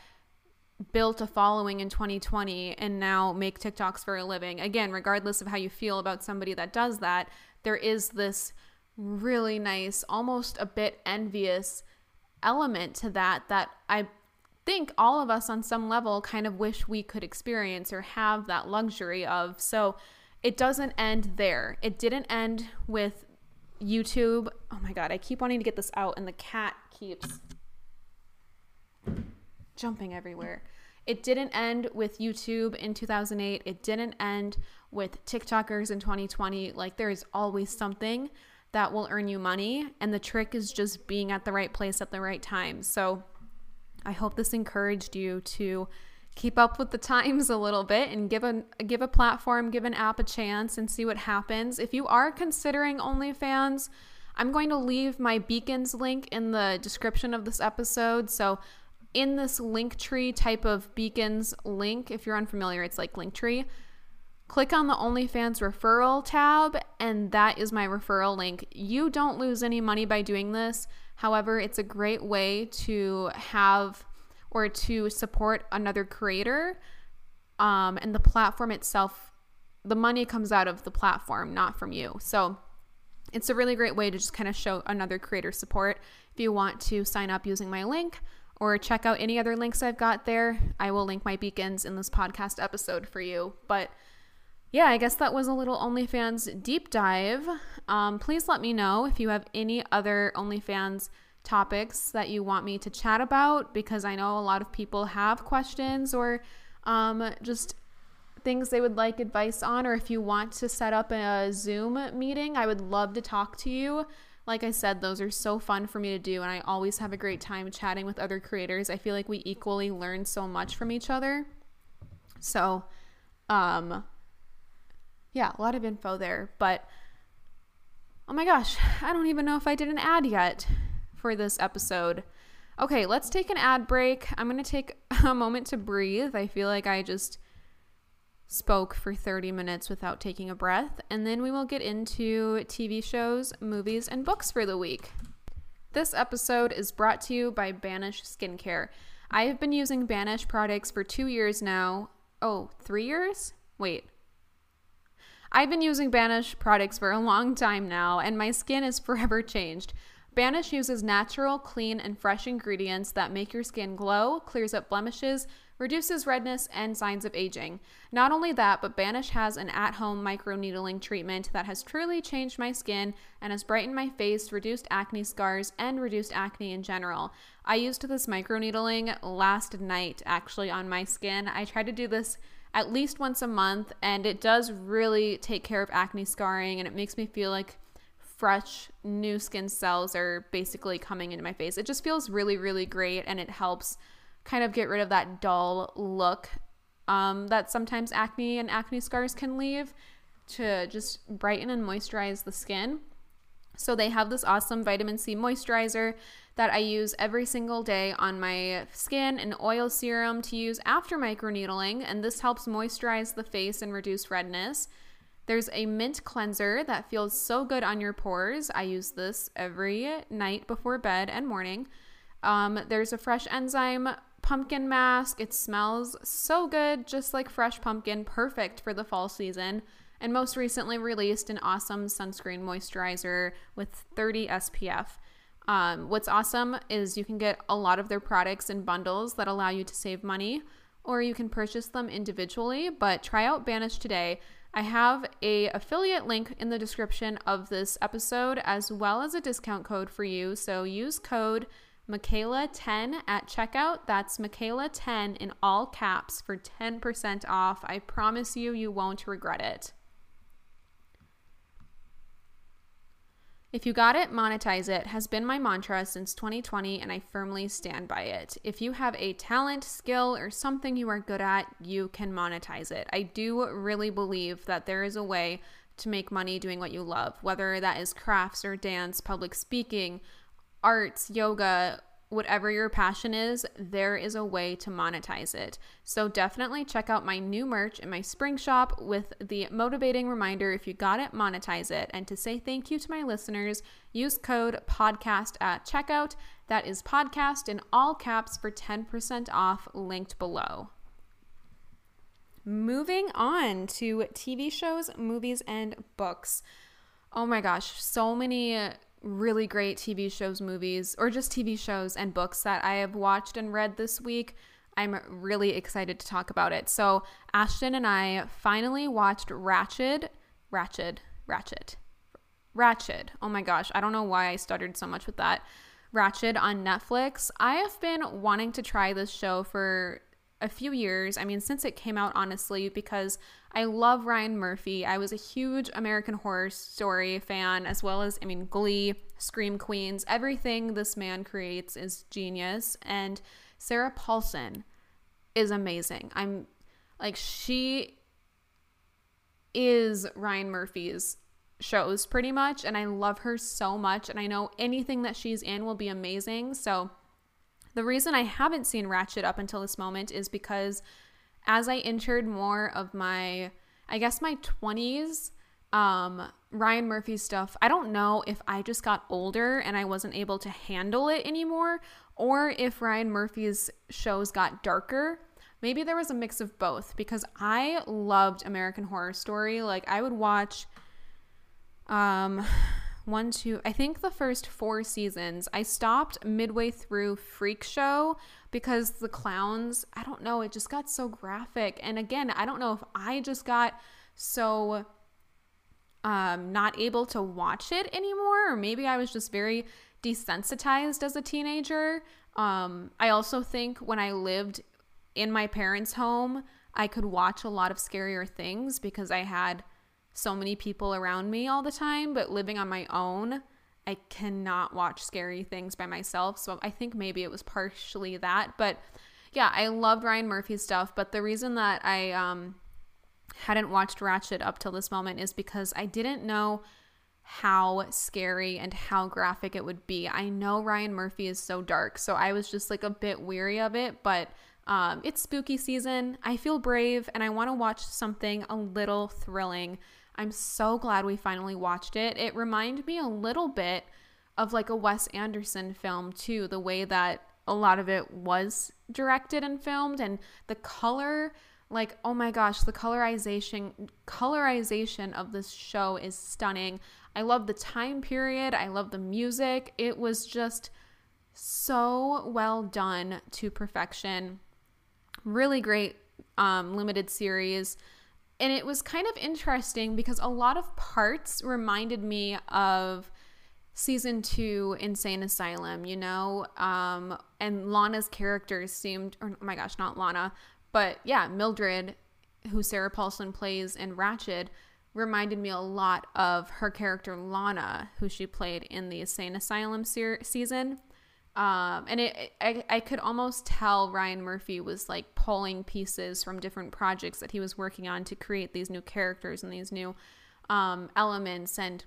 built a following in 2020 and now make TikToks for a living. Again, regardless of how you feel about somebody that does that, there is this really nice, almost a bit envious element to that that I think all of us on some level kind of wish we could experience or have that luxury of. So it doesn't end there. It didn't end with YouTube. Oh my God, I keep wanting to get this out, and the cat keeps jumping everywhere. It didn't end with YouTube in 2008. It didn't end with TikTokers in 2020. Like, there is always something that will earn you money. And the trick is just being at the right place at the right time. So, I hope this encouraged you to keep up with the times a little bit and give a give a platform, give an app a chance and see what happens. If you are considering OnlyFans, I'm going to leave my beacons link in the description of this episode. So in this Linktree type of beacons link, if you're unfamiliar, it's like Linktree. Click on the OnlyFans referral tab, and that is my referral link. You don't lose any money by doing this. However, it's a great way to have or to support another creator. Um, and the platform itself, the money comes out of the platform, not from you. So it's a really great way to just kind of show another creator support. If you want to sign up using my link, or check out any other links I've got there. I will link my beacons in this podcast episode for you. But yeah, I guess that was a little OnlyFans deep dive. Um, please let me know if you have any other OnlyFans topics that you want me to chat about because I know a lot of people have questions or um, just things they would like advice on, or if you want to set up a Zoom meeting, I would love to talk to you. Like I said, those are so fun for me to do, and I always have a great time chatting with other creators. I feel like we equally learn so much from each other. So, um, yeah, a lot of info there, but oh my gosh, I don't even know if I did an ad yet for this episode. Okay, let's take an ad break. I'm going to take a moment to breathe. I feel like I just spoke for 30 minutes without taking a breath, and then we will get into TV shows, movies, and books for the week. This episode is brought to you by Banish Skincare. I have been using Banish products for two years now. Oh, three years? Wait. I've been using Banish products for a long time now, and my skin is forever changed. Banish uses natural, clean, and fresh ingredients that make your skin glow, clears up blemishes, reduces redness, and signs of aging. Not only that, but Banish has an at home microneedling treatment that has truly changed my skin and has brightened my face, reduced acne scars, and reduced acne in general. I used this microneedling last night actually on my skin. I try to do this at least once a month, and it does really take care of acne scarring and it makes me feel like fresh new skin cells are basically coming into my face. It just feels really, really great and it helps kind of get rid of that dull look um, that sometimes acne and acne scars can leave to just brighten and moisturize the skin. So they have this awesome vitamin C moisturizer that I use every single day on my skin, an oil serum to use after microneedling, and this helps moisturize the face and reduce redness. There's a mint cleanser that feels so good on your pores. I use this every night before bed and morning. Um, there's a fresh enzyme pumpkin mask. It smells so good, just like fresh pumpkin, perfect for the fall season. And most recently released an awesome sunscreen moisturizer with 30 SPF. Um, what's awesome is you can get a lot of their products in bundles that allow you to save money, or you can purchase them individually. But try out Banish today. I have a affiliate link in the description of this episode as well as a discount code for you. So use code Makayla10 at checkout. That's Makayla10 in all caps for 10% off. I promise you, you won't regret it. If you got it, monetize it has been my mantra since 2020, and I firmly stand by it. If you have a talent, skill, or something you are good at, you can monetize it. I do really believe that there is a way to make money doing what you love, whether that is crafts or dance, public speaking, arts, yoga, whatever your passion is, there is a way to monetize it. So definitely check out my new merch in my spring shop with the motivating reminder if you got it, monetize it. And to say thank you to my listeners, use code podcast at checkout. That is podcast in all caps for 10% off, linked below. Moving on to TV shows, movies, and books. Oh my gosh, so many really great TV shows, movies, or just TV shows and books that I have watched and read this week. I'm really excited to talk about it. So, Ashton and I finally watched Ratched. Ratched. Ratched. Ratched. Oh my gosh, I don't know why I stuttered so much with that. Ratched on Netflix. I have been wanting to try this show for a few years. I mean, since it came out, honestly, because I love Ryan Murphy. I was a huge American Horror Story fan, as well as, I mean, Glee, Scream Queens. Everything this man creates is genius. And Sarah Paulson is amazing. I'm like, she is Ryan Murphy's shows pretty much. And I love her so much. And I know anything that she's in will be amazing. So, the reason I haven't seen Ratched up until this moment is because as I entered more of my, I guess, my 20s, um, Ryan Murphy stuff, I don't know if I just got older and I wasn't able to handle it anymore, or if Ryan Murphy's shows got darker. Maybe there was a mix of both because I loved American Horror Story. Like, I would watch, um, one, two, I think the first four seasons. I stopped midway through Freak Show because the clowns, I don't know, it just got so graphic. And again, I don't know if I just got so um, not able to watch it anymore, or maybe I was just very desensitized as a teenager. Um, I also think when I lived in my parents' home, I could watch a lot of scarier things because I had so many people around me all the time, but living on my own, I cannot watch scary things by myself. So I think maybe it was partially that. But yeah, I loved Ryan Murphy's stuff. But the reason that I um, hadn't watched Ratched up till this moment is because I didn't know how scary and how graphic it would be. I know Ryan Murphy is so dark, so I was just like a bit weary of it, but um, it's spooky season. I feel brave and I want to watch something a little thrilling. I'm so glad we finally watched it. It reminded me a little bit of like a Wes Anderson film, too, the way that a lot of it was directed and filmed and the color like oh my gosh the colorization colorization of this show is stunning. I love the time period. I love the music. It was just so well done to perfection. Really great um, limited series and it was kind of interesting because a lot of parts reminded me of season two Insane Asylum, you know? Um, and Lana's character seemed, or oh my gosh, not Lana, but yeah, Mildred, who Sarah Paulson plays in Ratched, reminded me a lot of her character Lana, who she played in the Insane Asylum se- season. Um, and it, I, I could almost tell Ryan Murphy was like pulling pieces from different projects that he was working on to create these new characters and these new um, elements and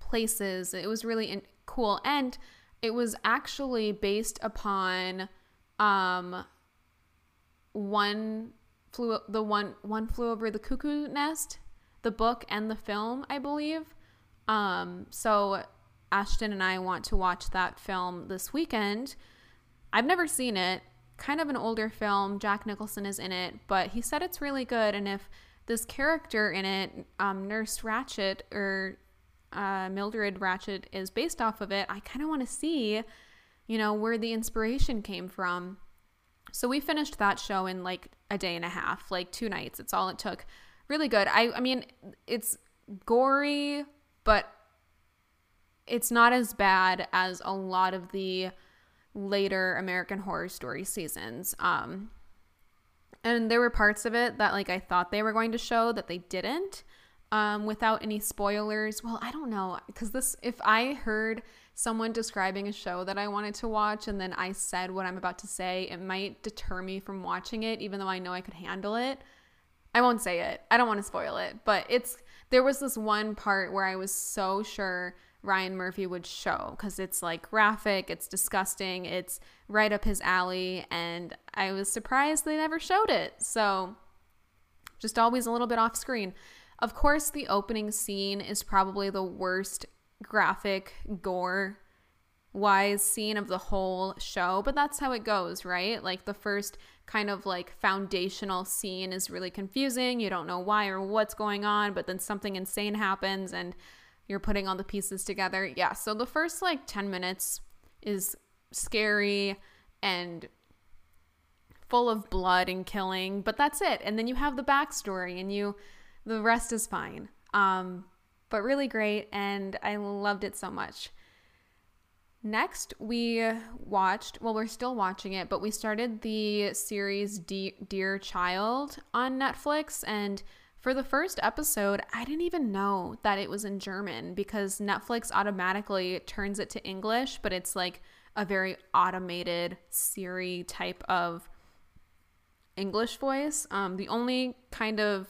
places. It was really in- cool. And it was actually based upon um, one flew the one one flew over the cuckoo nest, the book and the film, I believe. Um, so Ashton and I want to watch that film this weekend. I've never seen it. Kind of an older film. Jack Nicholson is in it, but he said it's really good. And if this character in it, um, Nurse Ratched or uh, Mildred Ratched, is based off of it, I kind of want to see, you know, where the inspiration came from. So we finished that show in like a day and a half, like two nights. It's all it took. Really good. I, I mean, it's gory, but it's not as bad as a lot of the later American Horror Story seasons. Um, and there were parts of it that like I thought they were going to show that they didn't. um, without any spoilers. Well, I don't know because this if I heard someone describing a show that I wanted to watch and then I said what I'm about to say, it might deter me from watching it, even though I know I could handle it. I won't say it. I don't want to spoil it, but it's there was this one part where I was so sure Ryan Murphy would show because it's like graphic, it's disgusting, it's right up his alley, and I was surprised they never showed it. So just always a little bit off screen. Of course, the opening scene is probably the worst graphic gore wise scene of the whole show, but that's how it goes, right? Like the first kind of like foundational scene is really confusing. You don't know why or what's going on, but then something insane happens and you're putting all the pieces together. Yeah, so the first like 10 minutes is scary and full of blood and killing, but that's it. And then you have the backstory and you the rest is fine. Um but really great, and I loved it so much. Next, we watched, well, we're still watching it, but we started the series Dear Child on Netflix. And for the first episode, I didn't even know that it was in German because Netflix automatically turns it to English, but it's like a very automated Siri type of English voice. Um, the only kind of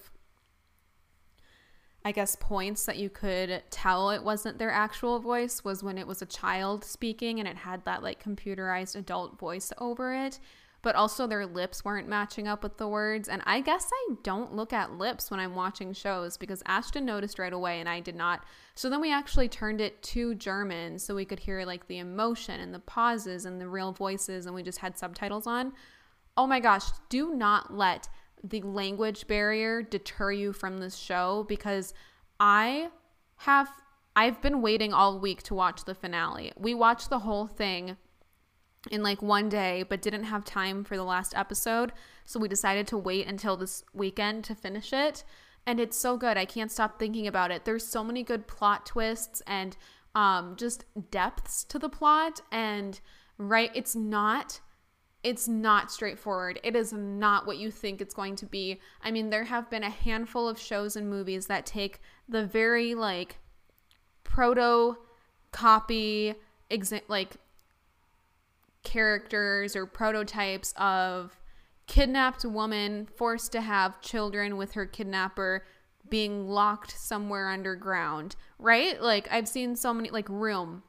I guess, points that you could tell it wasn't their actual voice was when it was a child speaking and it had that like computerized adult voice over it. But also, their lips weren't matching up with the words. And I guess I don't look at lips when I'm watching shows because Ashton noticed right away and I did not. So then we actually turned it to German so we could hear like the emotion and the pauses and the real voices, and we just had subtitles on. Oh my gosh, do not let the language barrier deter you from this show because I have I've been waiting all week to watch the finale. We watched the whole thing in like one day but didn't have time for the last episode, so we decided to wait until this weekend to finish it. And it's so good. I can't stop thinking about it. There's so many good plot twists and um just depths to the plot and right it's not it's not straightforward. It is not what you think it's going to be. I mean, there have been a handful of shows and movies that take the very like proto copy exa- like characters or prototypes of kidnapped woman forced to have children with her kidnapper being locked somewhere underground, right? Like I've seen so many like Room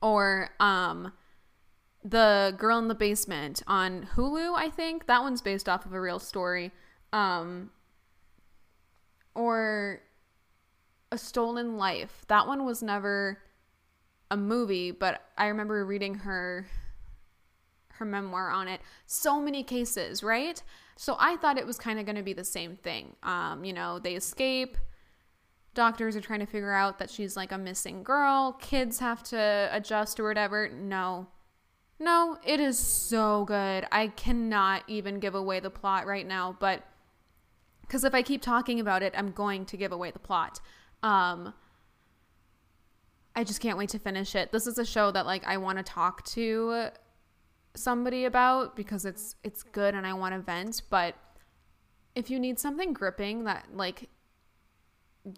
or um the girl in the basement on Hulu, I think. That one's based off of a real story. Um or A Stolen Life. That one was never a movie, but I remember reading her her memoir on it. So many cases, right? So I thought it was kind of going to be the same thing. Um, you know, they escape. Doctors are trying to figure out that she's like a missing girl. Kids have to adjust or whatever. No, no, it is so good. I cannot even give away the plot right now, but because if I keep talking about it, I'm going to give away the plot. Um, I just can't wait to finish it. This is a show that like I want to talk to somebody about because it's it's good and I want to vent, but if you need something gripping that like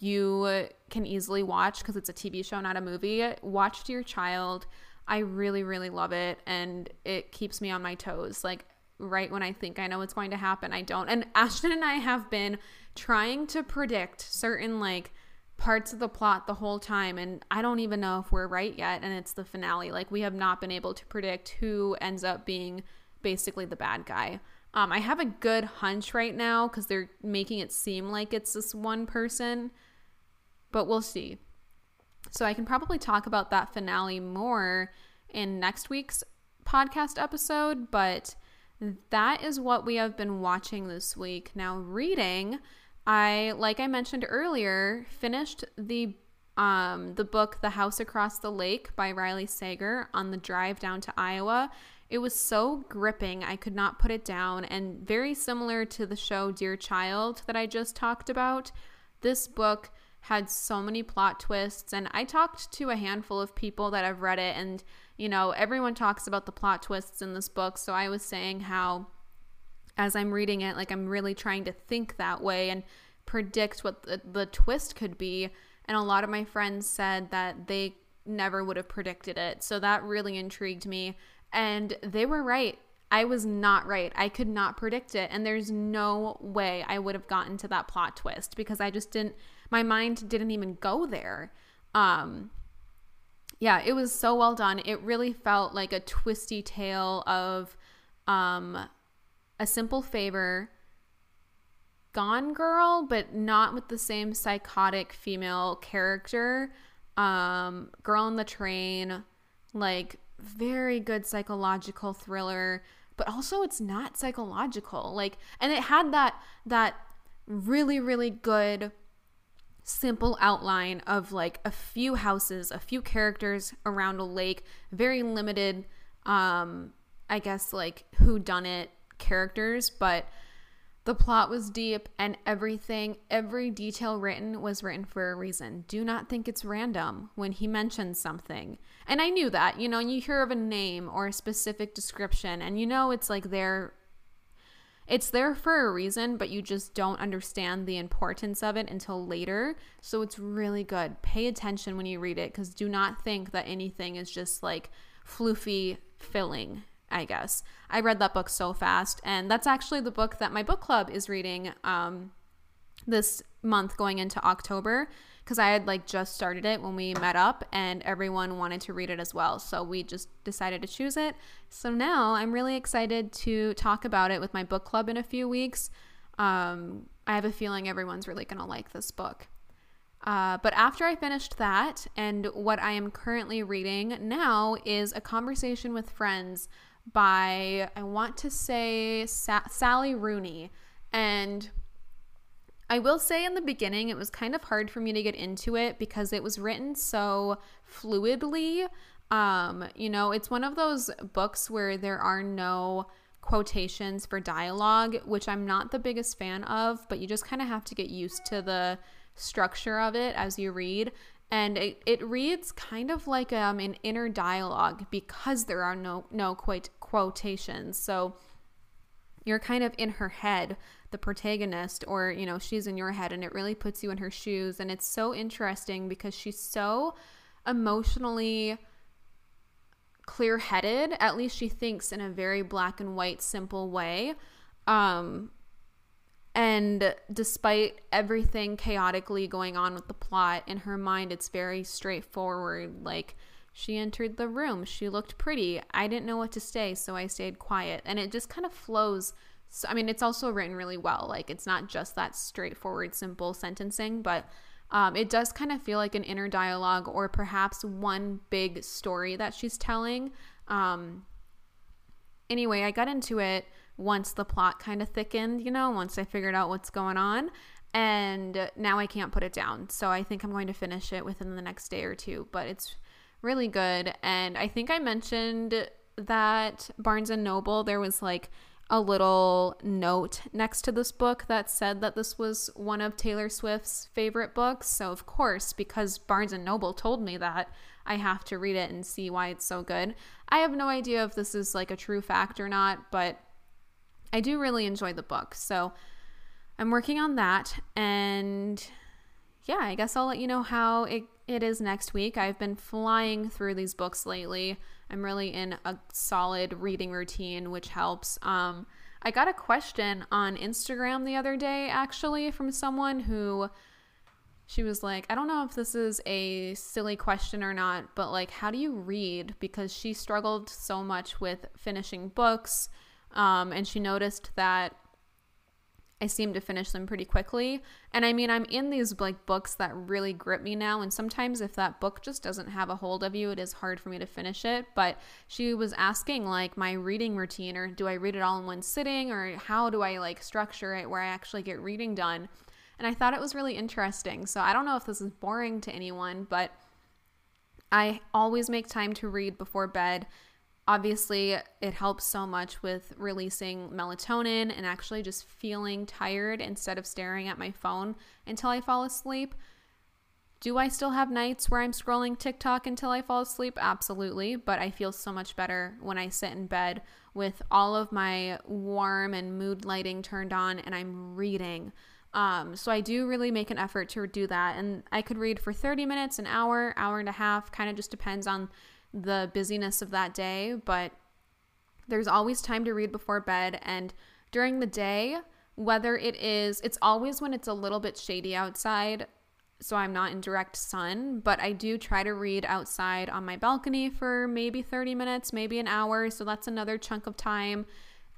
you can easily watch because it's a TV show, not a movie, watch to your child. I really, really love it. And it keeps me on my toes. Like, right when I think I know what's going to happen, I don't. And Ashton and I have been trying to predict certain, like, parts of the plot the whole time. And I don't even know if we're right yet. And it's the finale. Like, we have not been able to predict who ends up being basically the bad guy. Um, I have a good hunch right now because they're making it seem like it's this one person, but we'll see. So I can probably talk about that finale more in next week's podcast episode, but that is what we have been watching this week. Now, reading, I like I mentioned earlier, finished the um the book The House Across the Lake by Riley Sager on the drive down to Iowa. It was so gripping, I could not put it down and very similar to the show Dear Child that I just talked about. This book had so many plot twists and I talked to a handful of people that have read it and you know everyone talks about the plot twists in this book so I was saying how as I'm reading it like I'm really trying to think that way and predict what the, the twist could be. And a lot of my friends said that they never would have predicted it. So that really intrigued me. And they were right. I was not right. I could not predict it. And there's no way I would have gotten to that plot twist because I just didn't, my mind didn't even go there. Um, yeah, it was so well done. It really felt like a twisty tale of um, a simple favor Gone Girl, but not with the same psychotic female character. Um, Girl on the Train, like very good psychological thriller, but also it's not psychological. Like, and it had that that really really good simple outline of like a few houses, a few characters around a lake, very limited um I guess like who done it characters, but the plot was deep and everything, every detail written was written for a reason. Do not think it's random when he mentions something. And I knew that, you know, you hear of a name or a specific description and you know it's like there it's there for a reason, but you just don't understand the importance of it until later. So it's really good. Pay attention when you read it cuz do not think that anything is just like floofy filling I guess. I read that book so fast. And that's actually the book that my book club is reading um, this month going into October because I had like just started it when we met up and everyone wanted to read it as well. So we just decided to choose it. So now I'm really excited to talk about it with my book club in a few weeks. Um, I have a feeling everyone's really going to like this book. Uh, but after I finished that, and what I am currently reading now is A Conversation with Friends by, I want to say, Sa- Sally Rooney. And I will say in the beginning, it was kind of hard for me to get into it because it was written so fluidly. Um, you know, it's one of those books where there are no quotations for dialogue, which I'm not the biggest fan of, but you just kind of have to get used to the structure of it as you read and it, it reads kind of like um, an inner dialogue because there are no no quite quotations. So you're kind of in her head the protagonist or you know she's in your head and it really puts you in her shoes. And it's so interesting because she's so emotionally clear-headed. At least she thinks in a very black and white simple way. Um and despite everything chaotically going on with the plot, in her mind, it's very straightforward. Like, she entered the room. She looked pretty. I didn't know what to say, so I stayed quiet. And it just kind of flows. So, I mean, it's also written really well. Like, it's not just that straightforward, simple sentencing, but um, it does kind of feel like an inner dialogue or perhaps one big story that she's telling. Um, anyway, I got into it once the plot kind of thickened, you know, once I figured out what's going on. And now I can't put it down. So I think I'm going to finish it within the next day or two. But it's really good. And I think I mentioned that Barnes and Noble, there was like a little note next to this book that said that this was one of Taylor Swift's favorite books. So of course, because Barnes and Noble told me that, I have to read it and see why it's so good. I have no idea if this is like a true fact or not, but I do really enjoy the book. So I'm working on that. And yeah, I guess I'll let you know how it, it is next week. I've been flying through these books lately. I'm really in a solid reading routine, which helps. Um, I got a question on Instagram the other day, actually, from someone who she was like, I don't know if this is a silly question or not, but like, how do you read? Because she struggled so much with finishing books um, and she noticed that I seem to finish them pretty quickly. And I mean, I'm in these like books that really grip me now. And sometimes if that book just doesn't have a hold of you, it is hard for me to finish it. But she was asking like my reading routine or do I read it all in one sitting or how do I like structure it where I actually get reading done? And I thought it was really interesting. So I don't know if this is boring to anyone, but I always make time to read before bed Obviously, it helps so much with releasing melatonin and actually just feeling tired instead of staring at my phone until I fall asleep. Do I still have nights where I'm scrolling TikTok until I fall asleep? Absolutely, but I feel so much better when I sit in bed with all of my warm and mood lighting turned on and I'm reading. Um, so I do really make an effort to do that. And I could read for 30 minutes, an hour, hour and a half, kind of just depends on the busyness of that day. But there's always time to read before bed. And during the day, whether it is, it's always when it's a little bit shady outside. So I'm not in direct sun, but I do try to read outside on my balcony for maybe 30 minutes, maybe an hour. So that's another chunk of time.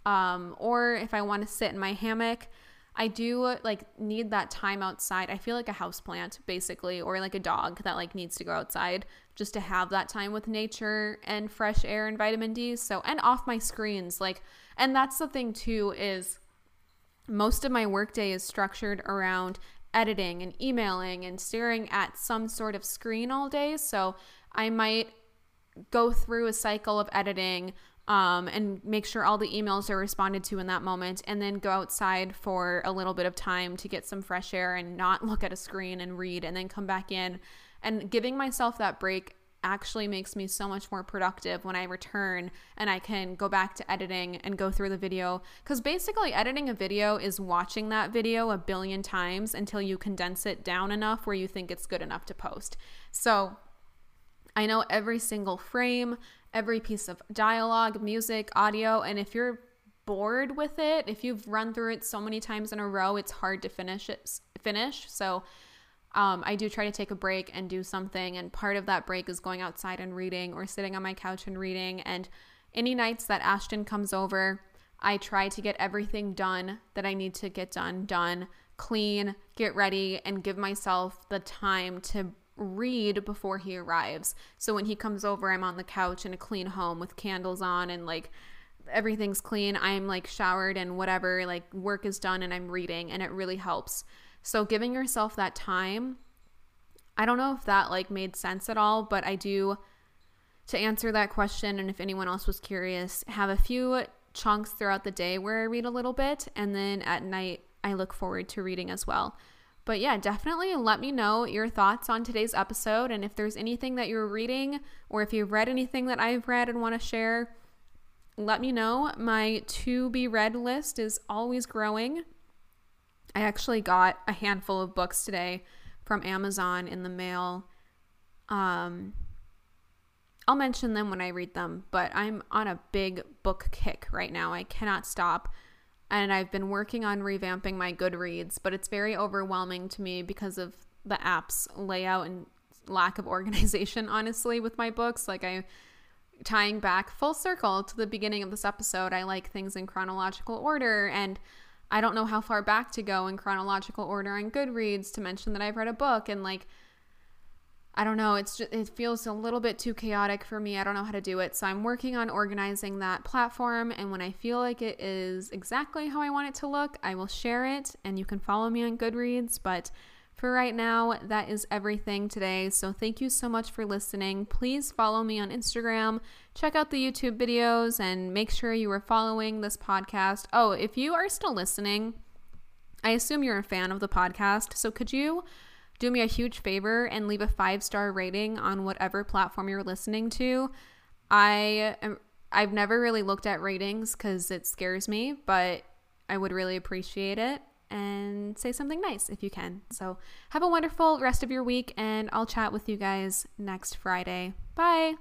Um, or if I want to sit in my hammock, I do like need that time outside. I feel like a house plant basically or like a dog that like needs to go outside just to have that time with nature and fresh air and vitamin D. So and off my screens like and that's the thing too is most of my workday is structured around editing and emailing and staring at some sort of screen all day. So I might go through a cycle of editing um, and make sure all the emails are responded to in that moment, and then go outside for a little bit of time to get some fresh air and not look at a screen and read, and then come back in. And giving myself that break actually makes me so much more productive when I return and I can go back to editing and go through the video. Because basically, editing a video is watching that video a billion times until you condense it down enough where you think it's good enough to post. So I know every single frame, every piece of dialogue, music, audio, and if you're bored with it, if you've run through it so many times in a row, it's hard to finish it finish. So um, I do try to take a break and do something, and part of that break is going outside and reading or sitting on my couch and reading. And any nights that Ashton comes over, I try to get everything done that I need to get done, done, clean, get ready, and give myself the time to read before he arrives. So when he comes over, I'm on the couch in a clean home with candles on and like everything's clean. I'm like showered and whatever, like work is done and I'm reading and it really helps. So giving yourself that time, I don't know if that like made sense at all, but I do to answer that question and if anyone else was curious, have a few chunks throughout the day where I read a little bit and then at night I look forward to reading as well. But yeah, definitely let me know your thoughts on today's episode. And if there's anything that you're reading or if you've read anything that I've read and want to share, let me know. My to be read list is always growing. I actually got a handful of books today from Amazon in the mail. Um, I'll mention them when I read them, but I'm on a big book kick right now. I cannot stop and I've been working on revamping my Goodreads, but it's very overwhelming to me because of the app's layout and lack of organization, honestly, with my books. Like, I tying back full circle to the beginning of this episode, I like things in chronological order, and I don't know how far back to go in chronological order on Goodreads to mention that I've read a book, and like, I don't know. It's just, it feels a little bit too chaotic for me. I don't know how to do it. So I'm working on organizing that platform. And when I feel like it is exactly how I want it to look, I will share it. And you can follow me on Goodreads. But for right now, that is everything today. So thank you so much for listening. Please follow me on Instagram, check out the YouTube videos, and make sure you are following this podcast. Oh, if you are still listening, I assume you're a fan of the podcast. So could you? do me a huge favor and leave a five star rating on whatever platform you're listening to. I am, I've never really looked at ratings because it scares me, but I would really appreciate it. And say something nice if you can. So, have a wonderful rest of your week, and I'll chat with you guys next Friday. Bye.